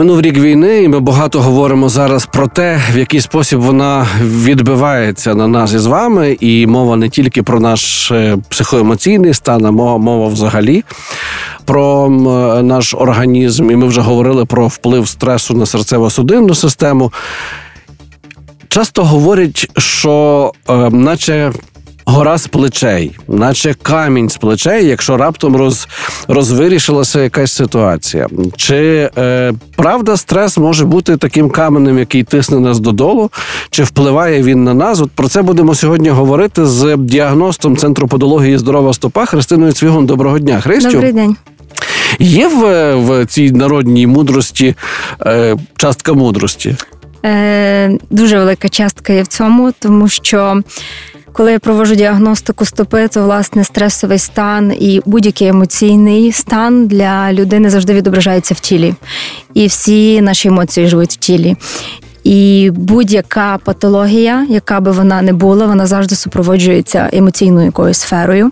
Минув рік війни, і ми багато говоримо зараз про те, в який спосіб вона відбивається на нас із вами. І мова не тільки про наш е, психоемоційний стан, а мова, мова взагалі про наш організм. І ми вже говорили про вплив стресу на серцево-судинну систему. Часто говорять, що, е, наче гора з плечей, наче камінь з плечей, якщо раптом роз, розвирішилася якась ситуація. Чи е, правда стрес може бути таким каменем, який тисне нас додолу, чи впливає він на нас? От про це будемо сьогодні говорити з діагностом Центру подології здорова стопа Христиною Цвігун. Доброго дня, Христю. Добрий день. Є в, в цій народній мудрості е, частка мудрості? Е, Дуже велика частка є в цьому, тому що коли я проводжу діагностику стопи, то власне стресовий стан і будь-який емоційний стан для людини завжди відображається в тілі, і всі наші емоції живуть в тілі. І будь-яка патологія, яка би вона не була, вона завжди супроводжується емоційною якоюсь сферою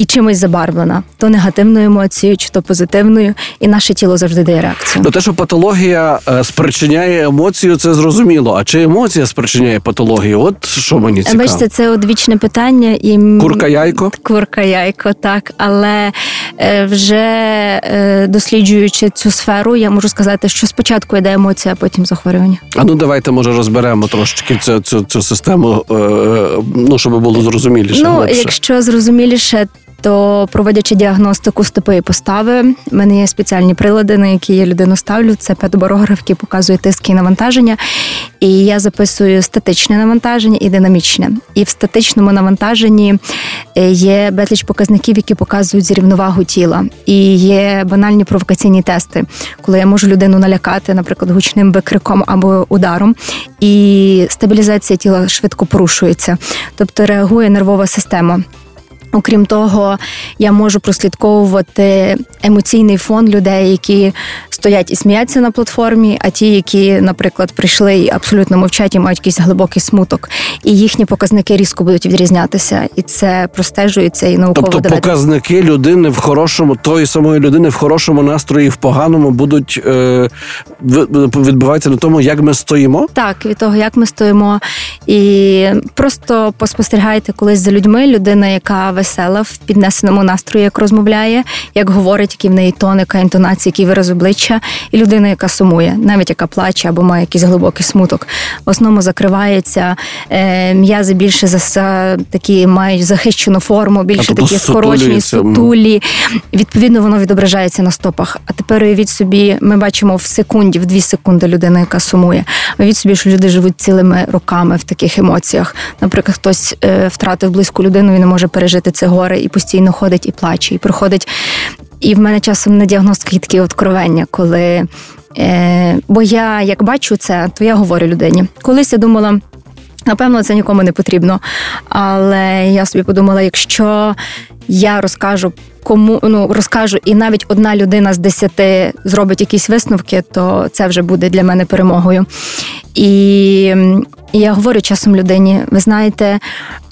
і чимось забарвлена, то негативною емоцією, чи то позитивною, і наше тіло завжди дає реакцію. Ну те, що патологія е, спричиняє емоцію, це зрозуміло. А чи емоція спричиняє патологію? От що мені цікаво. Бачите, це одвічне питання і курка яйко. Курка яйко, так. Але е, вже е, досліджуючи цю сферу, я можу сказати, що спочатку йде емоція, а потім захворювання. А ну давайте може розберемо трошки цю цю, цю систему, ну щоб було зрозуміліше. Ну, глибше. якщо зрозуміліше, то проводячи діагностику стопи і постави, в мене є спеціальні прилади, на які я людину ставлю. Це педобарограф, який показує тиск і навантаження. І я записую статичне навантаження і динамічне. І в статичному навантаженні е, є безліч показників, які показують зрівновагу тіла. І є банальні провокаційні тести, коли я можу людину налякати, наприклад, гучним викриком або ударом, і стабілізація тіла швидко порушується, тобто реагує нервова система. Окрім того, я можу прослідковувати емоційний фон людей, які стоять і сміються на платформі, а ті, які, наприклад, прийшли і абсолютно мовчать і мають якийсь глибокий смуток, і їхні показники різко будуть відрізнятися, і це простежується і науково Тобто доведено. показники людини в хорошому, тої самої людини в хорошому настрої, в поганому будуть е, відбуватися на тому, як ми стоїмо. Так, від того, як ми стоїмо, і просто поспостерігайте колись за людьми, людина, яка весела в піднесеному настрої, як розмовляє, як говорить, які в неї тоника, інтонації, який вираз обличчя, і людина, яка сумує, навіть яка плаче або має якийсь глибокий смуток. В основному закривається е, м'язи більше за, за такі мають захищену форму, більше такі скорочені, сутулі. Відповідно, воно відображається на стопах. А тепер уявіть собі, ми бачимо в секунді, в дві секунди людина, яка сумує. Уявіть собі, що люди живуть цілими роками в таких емоціях. Наприклад, хтось е, втратив близьку людину, він не може пережити це горе і постійно ходить і плаче, і приходить. І в мене часом на діагностиці такі откровення, коли. Е, Бо я як бачу це, то я говорю людині. Колись я думала. Напевно, це нікому не потрібно. Але я собі подумала: якщо я розкажу кому ну розкажу, і навіть одна людина з десяти зробить якісь висновки, то це вже буде для мене перемогою. І і я говорю часом людині: ви знаєте,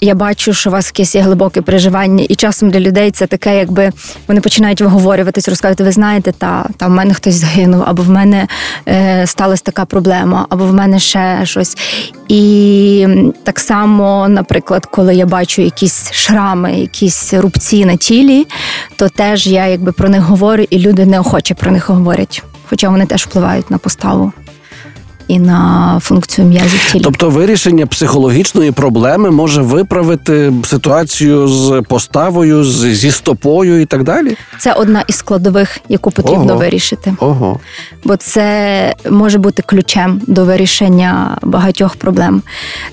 я бачу, що у вас якесь є глибоке переживання, і часом для людей це таке, якби вони починають виговорюватись, розказувати, ви знаєте, та та в мене хтось загинув, або в мене е, сталася така проблема, або в мене ще щось. І так само, наприклад, коли я бачу якісь шрами, якісь рубці на тілі, то теж я якби про них говорю, і люди неохоче про них говорять, хоча вони теж впливають на поставу і на функцію м'язів тіла. Тобто вирішення психологічної проблеми може виправити ситуацію з поставою, з, зі стопою і так далі. Це одна із складових, яку потрібно Ого. вирішити. Ого. Бо це може бути ключем до вирішення багатьох проблем.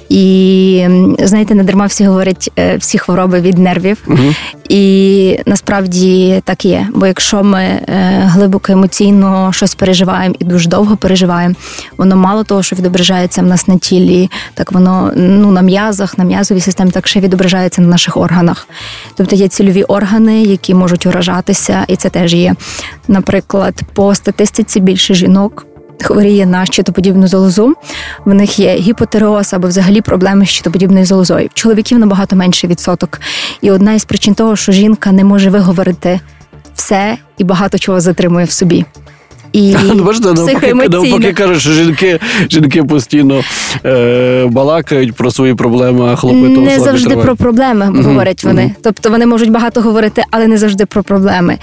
І знаєте, не дарма всі говорять е, всі хвороби від нервів. Угу. І насправді так є. Бо якщо ми е, глибоко емоційно щось переживаємо і дуже довго переживаємо, воно мало того, що відображається в нас на тілі, так воно ну на м'язах, на м'язовій системі, так ще відображається на наших органах. Тобто є цільові органи, які можуть уражатися, і це теж є. Наприклад, по статистиці більше жінок. Хворіє на щитоподібну залозу, в них є гіпотереоз або взагалі проблеми з щитоподібною залозою. Чоловіків набагато менший відсоток. І одна із причин того, що жінка не може виговорити все і багато чого затримує в собі. І Ну, бачите, навпаки, психоемоційно. навпаки кажуть, що жінки, жінки постійно е, балакають про свої проблеми, а хлопи то не завжди тривають. про проблеми говорять вони. Тобто вони можуть багато говорити, але не завжди про проблеми.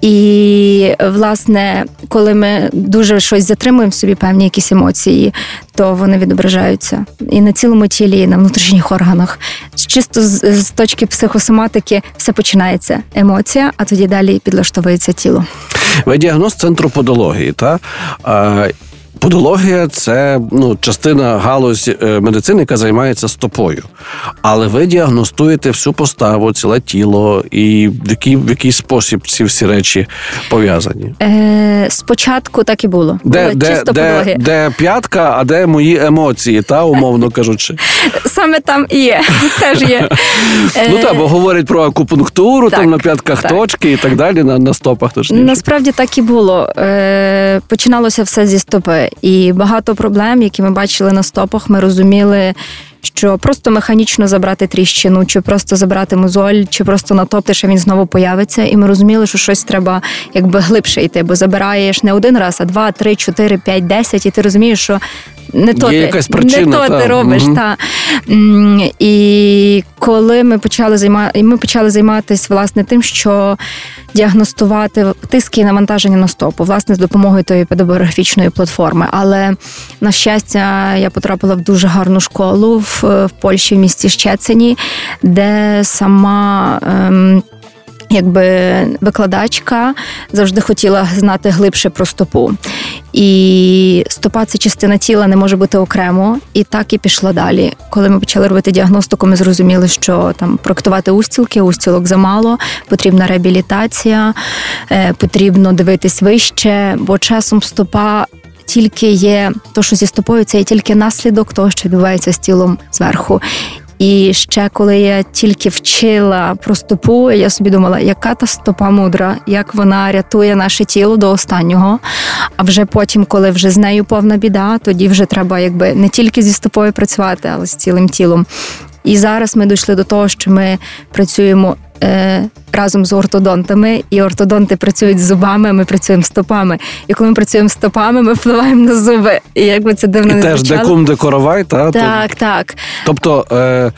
І власне, коли ми дуже щось затримуємо в собі певні якісь емоції, то вони відображаються і на цілому тілі, і на внутрішніх органах. Чисто з, з точки психосоматики все починається емоція, а тоді далі підлаштовується тіло. Ви діагноз центру подології, та? Подологія це ну, частина галузі е, медицини, яка займається стопою. Але ви діагностуєте всю поставу, ціле тіло, і в який, в який спосіб ці всі речі пов'язані. Е, спочатку так і було. Де, де, чисто де, подологи. де п'ятка, а де мої емоції, та умовно кажучи. Саме там і є. Теж є. Ну Е, так, бо говорять про акупунктуру, так, там на п'ятках так. точки і так далі, на, на стопах точніше. Насправді так і було. Е, починалося все зі стопи, і багато проблем, які ми бачили на стопах, ми розуміли. Що просто механічно забрати тріщину, чи просто забрати мозоль, чи просто натопти, що він знову появиться. І ми розуміли, що щось треба якби глибше йти, бо забираєш не один раз, а два, три, чотири, п'ять, десять, і ти розумієш, що не то Є ти, якась причина, не то та. ти робиш. Мгм. Та. І коли ми почали займати, ми почали займатися власне тим, що діагностувати тиски і навантаження на стопу, власне, з допомогою тої педагографічної платформи. Але на щастя, я потрапила в дуже гарну школу в, в Польщі, в місті Щецині, де сама. Ем, Якби викладачка завжди хотіла знати глибше про стопу. І стопа це частина тіла не може бути окремо, і так і пішло далі. Коли ми почали робити діагностику, ми зрозуміли, що там проектувати устілки, устілок замало, потрібна реабілітація, е, потрібно дивитись вище, бо часом стопа. Тільки є то, що зі стопою, це є тільки наслідок того, що відбувається з тілом зверху. І ще коли я тільки вчила про стопу, я собі думала, яка та стопа мудра, як вона рятує наше тіло до останнього. А вже потім, коли вже з нею повна біда, тоді вже треба якби не тільки зі стопою працювати, але з цілим тілом. І зараз ми дійшли до того, що ми працюємо разом з ортодонтами, і ортодонти працюють з зубами, а ми працюємо з стопами. І коли ми працюємо з стопами, ми впливаємо на зуби. І якби це дивно І не теж звучало. декум декоравай, та? то- Так, так. Тобто е,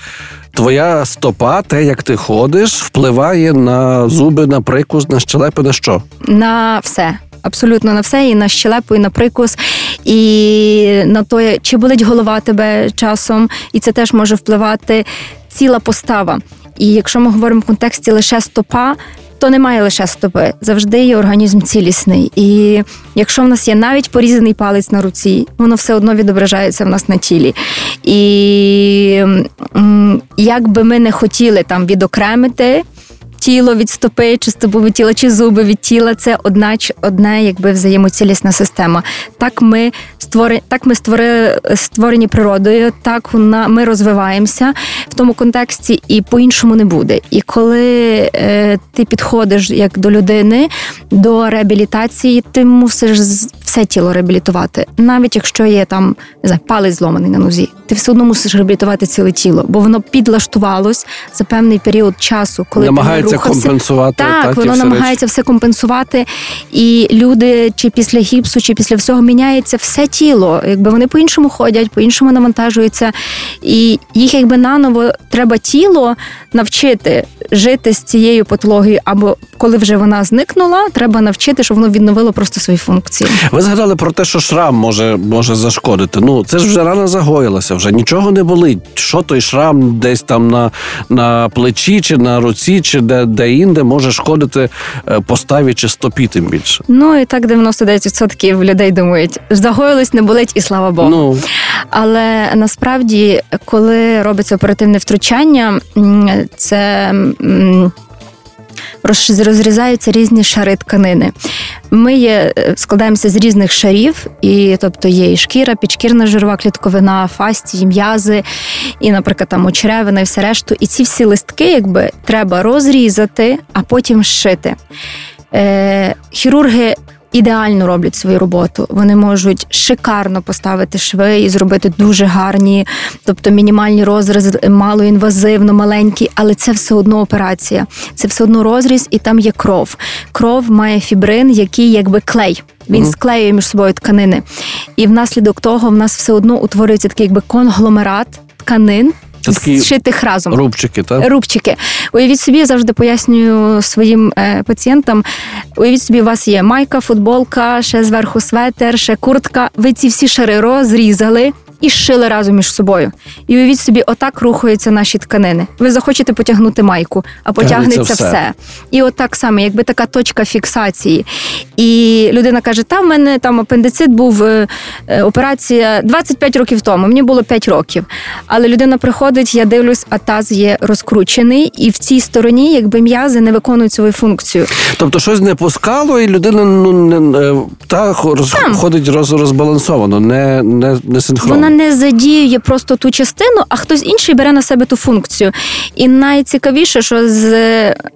твоя стопа, те, як ти ходиш, впливає на зуби, на прикус, на щелепи, на що? на все. Абсолютно на все, і на щелепу, і на прикус, і на те, чи болить голова тебе часом, і це теж може впливати ціла постава. І якщо ми говоримо в контексті лише стопа, то немає лише стопи. Завжди є організм цілісний. І якщо в нас є навіть порізаний палець на руці, воно все одно відображається в нас на тілі. І як би ми не хотіли там відокремити тіло від стопи, чи стопу від тіла, чи зуби від тіла це одна одне, якби взаємоцілісна система. Так ми створи, так ми створи, створені природою, так ми розвиваємося в тому контексті, і по-іншому не буде. І коли е, ти підходиш як до людини до реабілітації, ти мусиш все тіло реабілітувати, навіть якщо є там не знаю, палець зломаний на нозі, ти все одно мусиш реабілітувати ціле тіло, бо воно підлаштувалось за певний період часу, коли ти не рухався. компенсувати. Так, та, ті воно намагається все компенсувати, і люди чи після гіпсу, чи після всього міняється все тіло. Якби вони по-іншому ходять, по-іншому навантажуються, і їх якби наново треба тіло навчити жити з цією патологією, або коли вже вона зникнула, треба навчити, щоб воно відновило просто свої функції. Ви згадали про те, що шрам може, може зашкодити. Ну, це ж вже рана загоїлася, вже нічого не болить. Що той шрам десь там на, на плечі, чи на руці, чи де, де інде може шкодити е, поставі чи стопі тим більше. Ну і так 99% людей думають, загоїлось, не болить, і слава Богу. Ну, Але насправді, коли робиться оперативне втручання, це розрізаються різні шари тканини. Ми є, е, складаємося з різних шарів, і тобто є і шкіра, підшкірна жирова клітковина, фасті, м'язи, і, наприклад, там очеревина і все решту. І ці всі листки, якби треба розрізати, а потім шити. Е, хірурги ідеально роблять свою роботу. Вони можуть шикарно поставити шви і зробити дуже гарні, тобто мінімальні розрізи, малоінвазивно, маленькі, але це все одно операція. Це все одно розріз, і там є кров. Кров має фібрин, який якби клей. Він Мгм. склеює між собою тканини. І внаслідок того в нас все одно утворюється такий якби конгломерат тканин, Це такі зшитих разом. Рубчики, так? Рубчики. Уявіть собі, я завжди пояснюю своїм е, пацієнтам. Уявіть собі, у вас є майка, футболка, ще зверху светер, ще куртка. Ви ці всі шари розрізали. І зшили разом між собою. І уявіть собі, отак рухаються наші тканини. Ви захочете потягнути майку, а потягнеться все. все. І отак саме, якби така точка фіксації. І людина каже: та в мене там апендицит був е, е, операція 25 років тому. Мені було 5 років. Але людина приходить, я дивлюсь, а таз є розкручений, і в цій стороні, якби м'язи не виконують свою функцію. Тобто щось не пускало, і людина ну не е, та роз, ходить роз, розбалансовано, не, не, не синхронно. Вона не задіює просто ту частину, а хтось інший бере на себе ту функцію. І найцікавіше, що з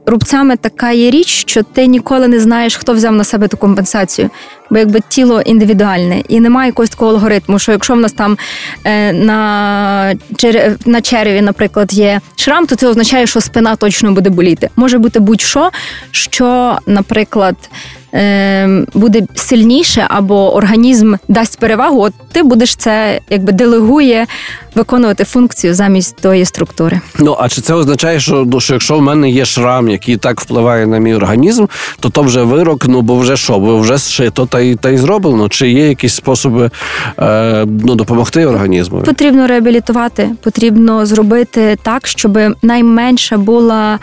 рубцями така є річ, що ти ніколи не знаєш, хто взяв на себе ту компенсацію. Бо якби тіло індивідуальне і немає якогось такого алгоритму, що якщо в нас там е, на, чере- на череві, наприклад, є шрам, то це означає, що спина точно буде боліти. Може бути будь-що, що, наприклад, е, буде сильніше або організм дасть перевагу, от ти будеш це якби делегує виконувати функцію замість тої структури. Ну а чи це означає, що, ну, що якщо в мене є шрам, який так впливає на мій організм, то то вже вирок, ну бо вже що, бо вже зшито та й та й зроблено? Чи є якісь способи е, ну, допомогти організму? Потрібно реабілітувати, потрібно зробити так, щоб найменша була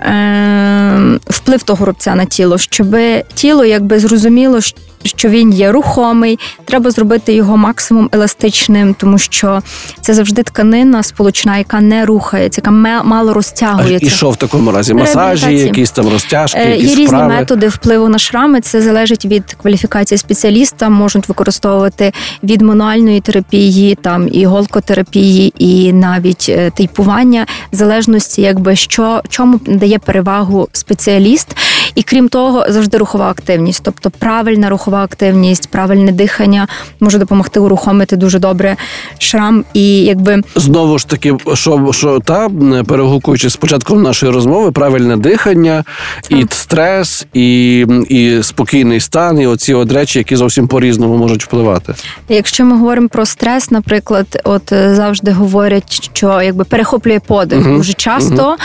е, вплив того рубця на тіло, щоб тіло якби зрозуміло, що він є рухомий. Треба зробити його максимум еластичним, тому що це завжди тканина сполучна, яка не рухається, яка мало розтягується. і що в такому разі? Масажі, якісь там розтяжки, Е, якісь Є різні методи впливу на шрами. Це залежить від кваліфікації спеціаліста. Можуть використовувати від мануальної терапії, там і іголкотерапії, і навіть е, тейпування, в залежності, якби що чому дає перевагу спеціаліст. І крім того, завжди рухова активність, тобто правильна рухова активність, правильне дихання може допомогти урухомити дуже добре шрам. І якби Знову ж таки, що, що та перегукуючи з початком нашої розмови, правильне дихання, і стрес, і, і спокійний стан, і оці от речі, які зовсім по-різному можуть впливати. Якщо ми говоримо про стрес, наприклад, от е, завжди говорять, що якби перехоплює подих. Мгм, дуже часто,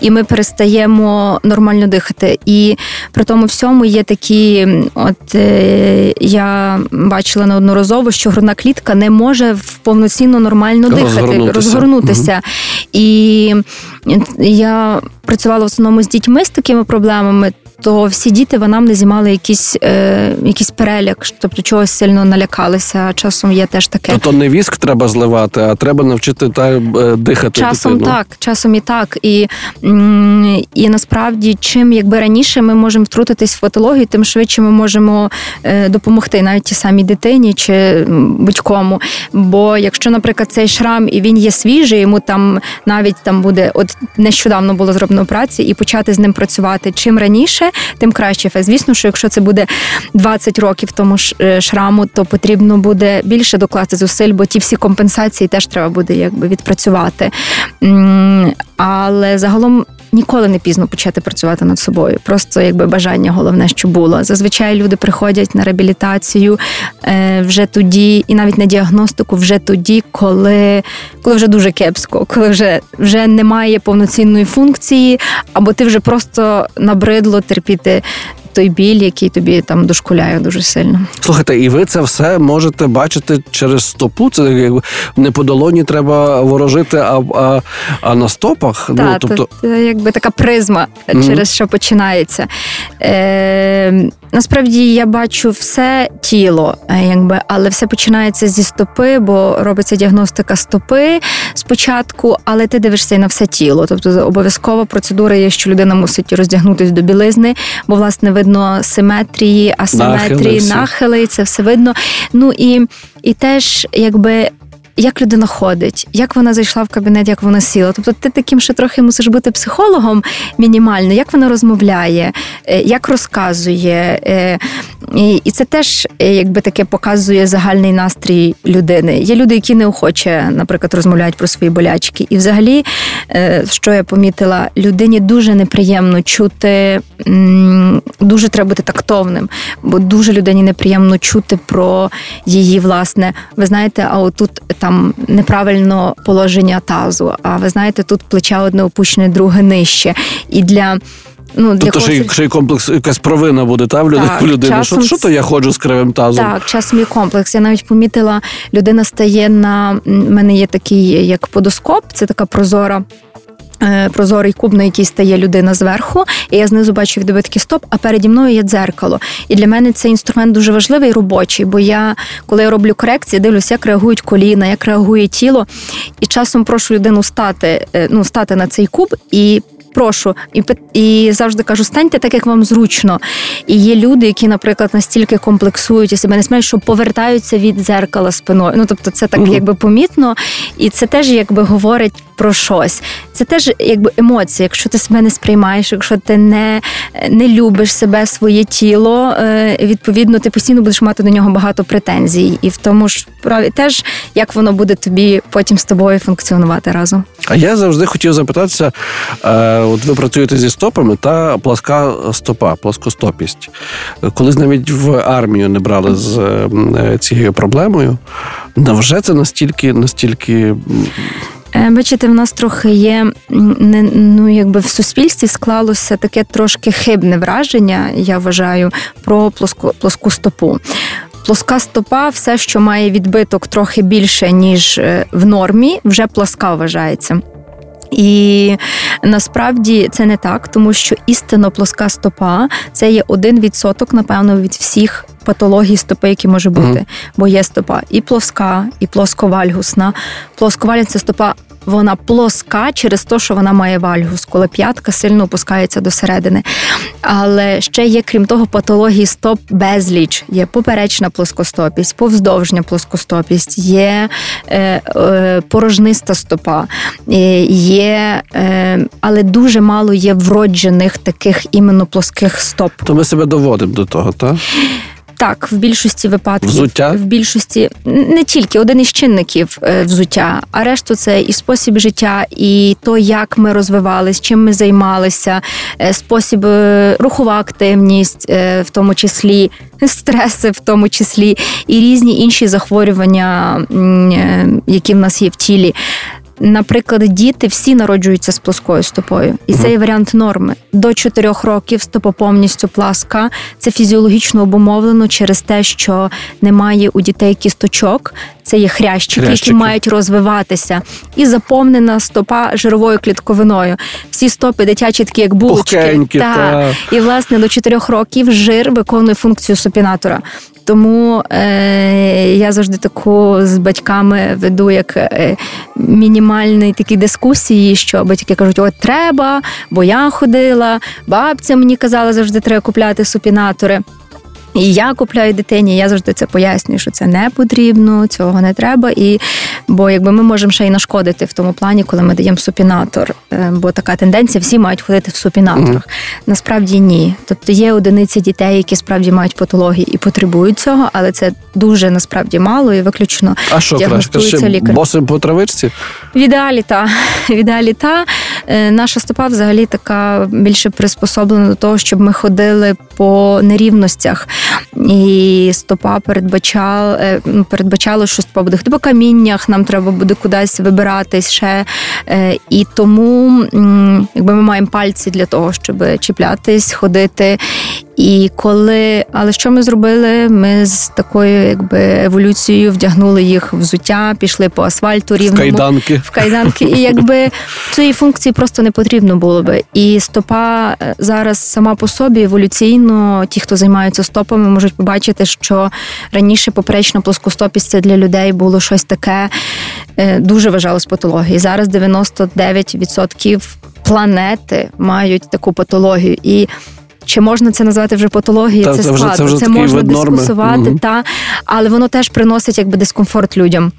і ми перестаємо нормально дихати. І при тому всьому є такі, от е, я бачила неодноразово, що грудна клітка не може повноцінно нормально дихати, Розгорнутися. розгорнутися. І я працювала в основному з дітьми з такими проблемами. То всі діти в анамнезі мали якийсь, е, якийсь переляк, тобто чогось сильно налякалися. Часом є теж таке. То, то не віск треба зливати, а треба навчити та е, дихати. Часом дитину. так, часом і так. І, і насправді, чим якби раніше ми можемо втрутитись в патологію, тим швидше ми можемо е, допомогти навіть тій самій дитині чи будь-кому. Бо якщо, наприклад, цей шрам і він є свіжий, йому там навіть там буде, от нещодавно було зроблено операцію, і почати з ним працювати чим раніше, тим краще. Звісно, що якщо це буде 20 років тому е, шраму, то потрібно буде більше докласти зусиль, бо ті всі компенсації теж треба буде якби відпрацювати. Але загалом. Ніколи не пізно почати працювати над собою. Просто якби бажання головне, що було. Зазвичай люди приходять на реабілітацію е, вже тоді, і навіть на діагностику вже тоді, коли, коли вже дуже кепсько, коли вже, вже немає повноцінної функції, або ти вже просто набридло терпіти той біль, який тобі там дошкуляє дуже сильно. Слухайте, і ви це все можете бачити через стопу. Це якби не по долоні треба ворожити, а, а, а на стопах. Так, ну, тобто, це якби така призма, Мгм. через що починається. Е, Насправді я бачу все тіло, е, якби, але все починається зі стопи, бо робиться діагностика стопи спочатку, але ти дивишся і на все тіло. Тобто обов'язкова процедура є, що людина мусить роздягнутися до білизни, бо власне видно симетрії, асиметрії, Нахили нахили, це все видно. Ну і, і теж якби. Як людина ходить, як вона зайшла в кабінет, як вона сіла. Тобто ти таким ще трохи мусиш бути психологом мінімально, як вона розмовляє, е, як розказує. е, І це теж е, якби таке показує загальний настрій людини. Є люди, які неохоче, наприклад, розмовляють про свої болячки. І взагалі, що я помітила, людині дуже неприємно чути, дуже треба бути тактовним, бо дуже людині неприємно чути про її власне. Ви знаєте, а отут там неправильно положення тазу. А ви знаєте, тут плече одне опущене, друге нижче. І для ну для Тобто когось- ще й комплекс, якась провина буде та, в людини. Так, в людини. часом Що, що то я ходжу з кривим тазом? Так, часом є комплекс. Я навіть помітила, людина стає на У мене є такий як подоскоп, це така прозора. Е, Прозорий куб, на який стає людина зверху, і я знизу бачу відбитки стоп, а переді мною є дзеркало. І для мене цей інструмент дуже важливий робочий, бо я, коли я роблю корекції, дивлюся, як реагують коліна, як реагує тіло. І часом прошу людину стати, е, ну, стати на цей куб і. Прошу і і завжди кажу, станьте так, як вам зручно. І є люди, які, наприклад, настільки комплексують і себе не сміють, що повертаються від дзеркала спиною. Ну тобто, це так Мгм. якби помітно, і це теж якби говорить про щось. Це теж якби емоції. Якщо ти себе не сприймаєш, якщо ти не, не любиш себе, своє тіло, е, відповідно, ти постійно будеш мати до нього багато претензій. І в тому ж праві теж як воно буде тобі потім з тобою функціонувати разом. А я завжди хотів запитатися: е, от ви працюєте зі стопами та пласка стопа, плоскостопість. Колись навіть в армію не брали з е, цією проблемою. Невже це настільки, настільки Бачите, в нас трохи є не ну якби в суспільстві склалося таке трошки хибне враження, я вважаю, про плоску, плоску стопу. Плоска стопа, все, що має відбиток трохи більше, ніж е, в нормі, вже плоска вважається. І насправді це не так, тому що істинно плоска стопа це є один відсоток, напевно, від всіх патологій стопи, які може бути. Мгм. Бо є стопа і плоска, і плосковальгусна. Плосковальгусна стопа. Вона плоска через те, що вона має вальгус, коли п'ятка сильно опускається до середини. Але ще є, крім того, патології стоп безліч. Є поперечна плоскостопість, повздовжня плоскостопість, є е, е, порожниста стопа, е, є, е, але дуже мало є вроджених таких іменно плоских стоп. то ми себе доводимо до того, так? Так, в більшості випадків Взуття? в більшості не тільки один із чинників е, взуття, а решту це і спосіб життя, і то, як ми розвивались, чим ми займалися, е, спосіб е, рухова активність, в тому числі стреси, в тому числі, і різні інші захворювання, які в нас є в тілі. Наприклад, діти всі народжуються з плоскою стопою, і це є варіант норми. До 4 років стопа повністю пласка. Це фізіологічно обумовлено через те, що немає у дітей кісточок. Це є хрящики, Хрящики. які мають розвиватися, і заповнена стопа жировою клітковиною. Всі стопи дитячі такі, як булочки. Пухкенькі, Так. та. І власне до 4 років жир виконує функцію супінатора. Тому е, я завжди таку з батьками веду як е, мінімальні такі дискусії, що батьки кажуть, от треба, бо я ходила, бабця мені казала, завжди треба купляти супінатори. І я купляю дитині, я завжди це пояснюю, що це не потрібно, цього не треба. І бо якби ми можемо ще й нашкодити в тому плані, коли ми даємо супінатор. Е, Бо така тенденція, всі мають ходити в супінаторах. Насправді ні. Тобто є одиниці дітей, які справді мають патології і потребують цього, але це дуже насправді мало і виключно А що краще? діагностується лікар. босим по травичці? В ідеалі та в ідеалі та Е, наша стопа взагалі така більше приспособлена до того, щоб ми ходили по нерівностях. І стопа передбачала, е, передбачало, що стопа буде по каміннях, нам треба буде кудись вибиратись ще. Е, І тому якби ми маємо пальці для того, щоб чіплятись, ходити. І коли, але що ми зробили? Ми з такою якби еволюцією вдягнули їх в взуття, пішли по асфальту В кайданки. в кайданки, і якби цієї функції просто не потрібно було би. І стопа е, зараз сама по собі еволюційно, ті, хто займаються стопами, можуть побачити, що раніше поперечна плоскостопість це для людей було щось таке е, дуже вважалось патологією. Зараз 99% планети мають таку патологію. І чи можна це назвати вже патологією? Та, це це вже- це складно. вже це можна дискусувати, угу. та але воно теж приносить якби дискомфорт людям.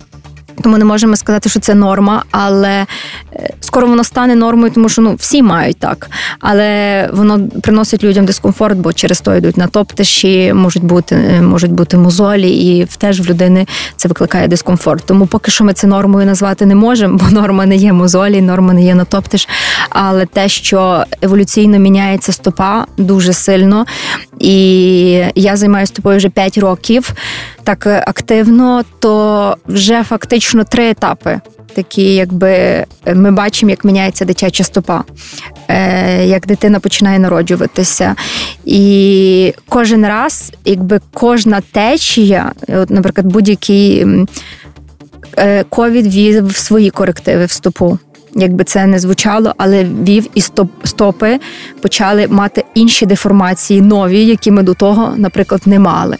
Тому не можемо сказати, що це норма, але е, скоро воно стане нормою, тому що ну всі мають так. Але воно приносить людям дискомфорт, бо через то йдуть на топтиші, можуть бути, е, можуть бути мозолі, і теж в людини це викликає дискомфорт. Тому поки що ми це нормою назвати не можемо, бо норма не є мозолі, норма не є на топтиш. Але те, що еволюційно міняється стопа дуже сильно, і я займаюся стопою вже 5 років так е, активно, то вже фактично три етапи. Такі, якби е, ми бачимо, як міняється дитяча стопа, е, як дитина починає народжуватися. І кожен раз, якби кожна течія, от, наприклад, будь-який ковід вів свої корективи в стопу. Якби це не звучало, але вів і стоп, стопи почали мати інші деформації, нові, які ми до того, наприклад, не мали.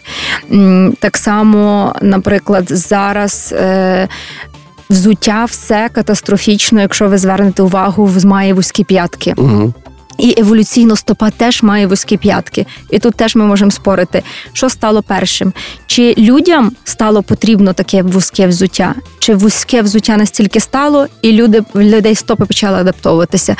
Так само, наприклад, зараз. Е, Взуття все катастрофічно, якщо ви звернете увагу, має вузькі п'ятки. Угу. І еволюційно стопа теж має вузькі п'ятки. І тут теж ми можемо спорити, що стало першим. Чи людям стало потрібно таке вузьке взуття? Чи вузьке взуття настільки стало, і люди людей стопи почали адаптовуватися?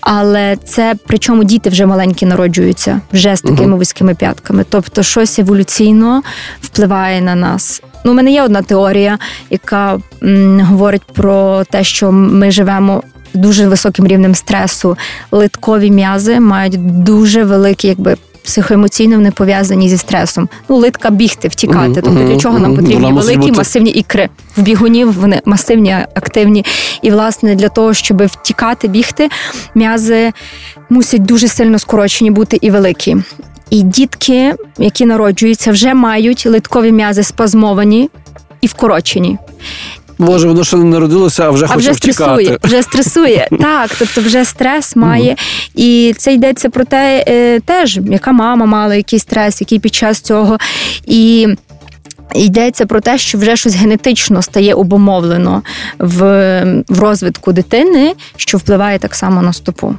Але це причому діти вже маленькі народжуються вже з такими вузькими п'ятками. Тобто, щось еволюційно впливає на нас. Ну, у мене є одна теорія, яка м, говорить про те, що ми живемо дуже високим рівнем стресу. Литкові м'язи мають дуже великі, якби. Психоемоційно вони пов'язані зі стресом. Ну, литка бігти, втікати. Мгм, Тобто для чого нам потрібні Вона великі бути- масивні ікри? В бігунів вони масивні, активні. І, власне, для того, щоб втікати, бігти, м'язи мусять дуже сильно скорочені бути і великі. І дітки, які народжуються, вже мають литкові м'язи спазмовані і вкорочені. Може, воно ще не народилося, а вже А хоче вже втікати. стресує, вже стресує. Так, тобто вже стрес має. І це йдеться про те, е, теж, яка мама мала який стрес, який під час цього. І йдеться про те, що вже щось генетично стає обумовлено в, в розвитку дитини, що впливає так само на стопу.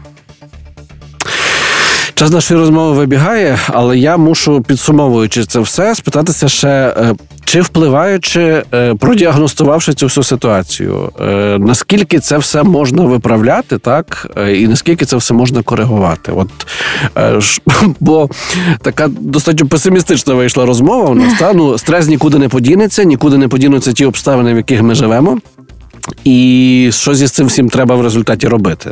Час нашої розмови вибігає, але я мушу, підсумовуючи це все, спитатися ще, е, чи впливаючи, е, продіагностувавши цю всю ситуацію, е, наскільки це все можна виправляти, так і наскільки це все можна коригувати? От бо така достатньо песимістична вийшла розмова. У нас та ну стрес нікуди не подінеться, нікуди не подінуться ті обставини, в яких ми живемо. І що зі цим всім треба в результаті робити?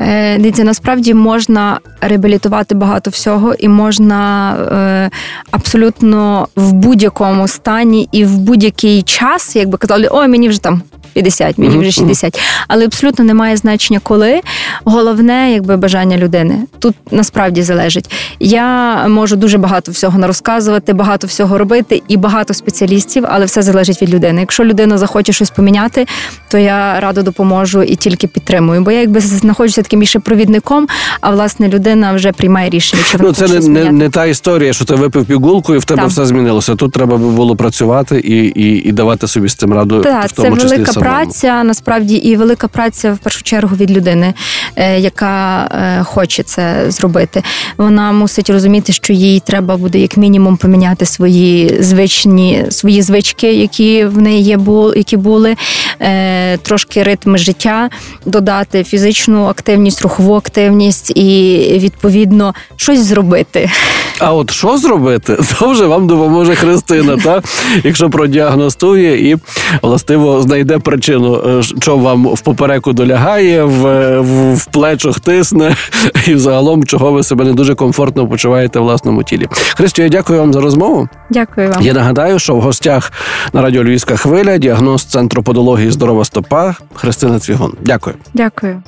Е, Дивіться, насправді можна реабілітувати багато всього, і можна е, абсолютно в будь-якому стані і в будь-який час, якби казали, ой, мені вже там 50, мені вже 60. Але абсолютно немає значення, коли. Головне, якби бажання людини. Тут насправді залежить. Я можу дуже багато всього нарозказувати, багато всього робити і багато спеціалістів, але все залежить від людини. Якщо людина захоче щось поміняти, то я радо допоможу і тільки підтримую. Бо я якби знаходжуся таким більше провідником, а власне людина вже приймає рішення, чи Ну, це не, не, не та історія, що ти випив пігулку і в тебе Так. все змінилося. Тут треба було працювати і, і, і давати собі з цим раду. Так, в це числі велика. Праця, насправді, і велика праця в першу чергу від людини, е, яка е, хоче це зробити. Вона мусить розуміти, що їй треба буде як мінімум поміняти свої звичні свої звички, які в неї є, які були, е, трошки ритми життя, додати фізичну активність, рухову активність і відповідно щось зробити. А от що зробити, то вже вам допоможе Христина, та якщо продіагностує і властиво знайде причину, е, що вам в попереку долягає, в, в, в плечах тисне, і взагалом, чого ви себе не дуже комфортно почуваєте в власному тілі. Христю, я дякую вам за розмову. Дякую вам. Я нагадаю, що в гостях на радіо Львівська хвиля діагноз центру подології здорова стопа Христина Цвігун. Дякую. Дякую.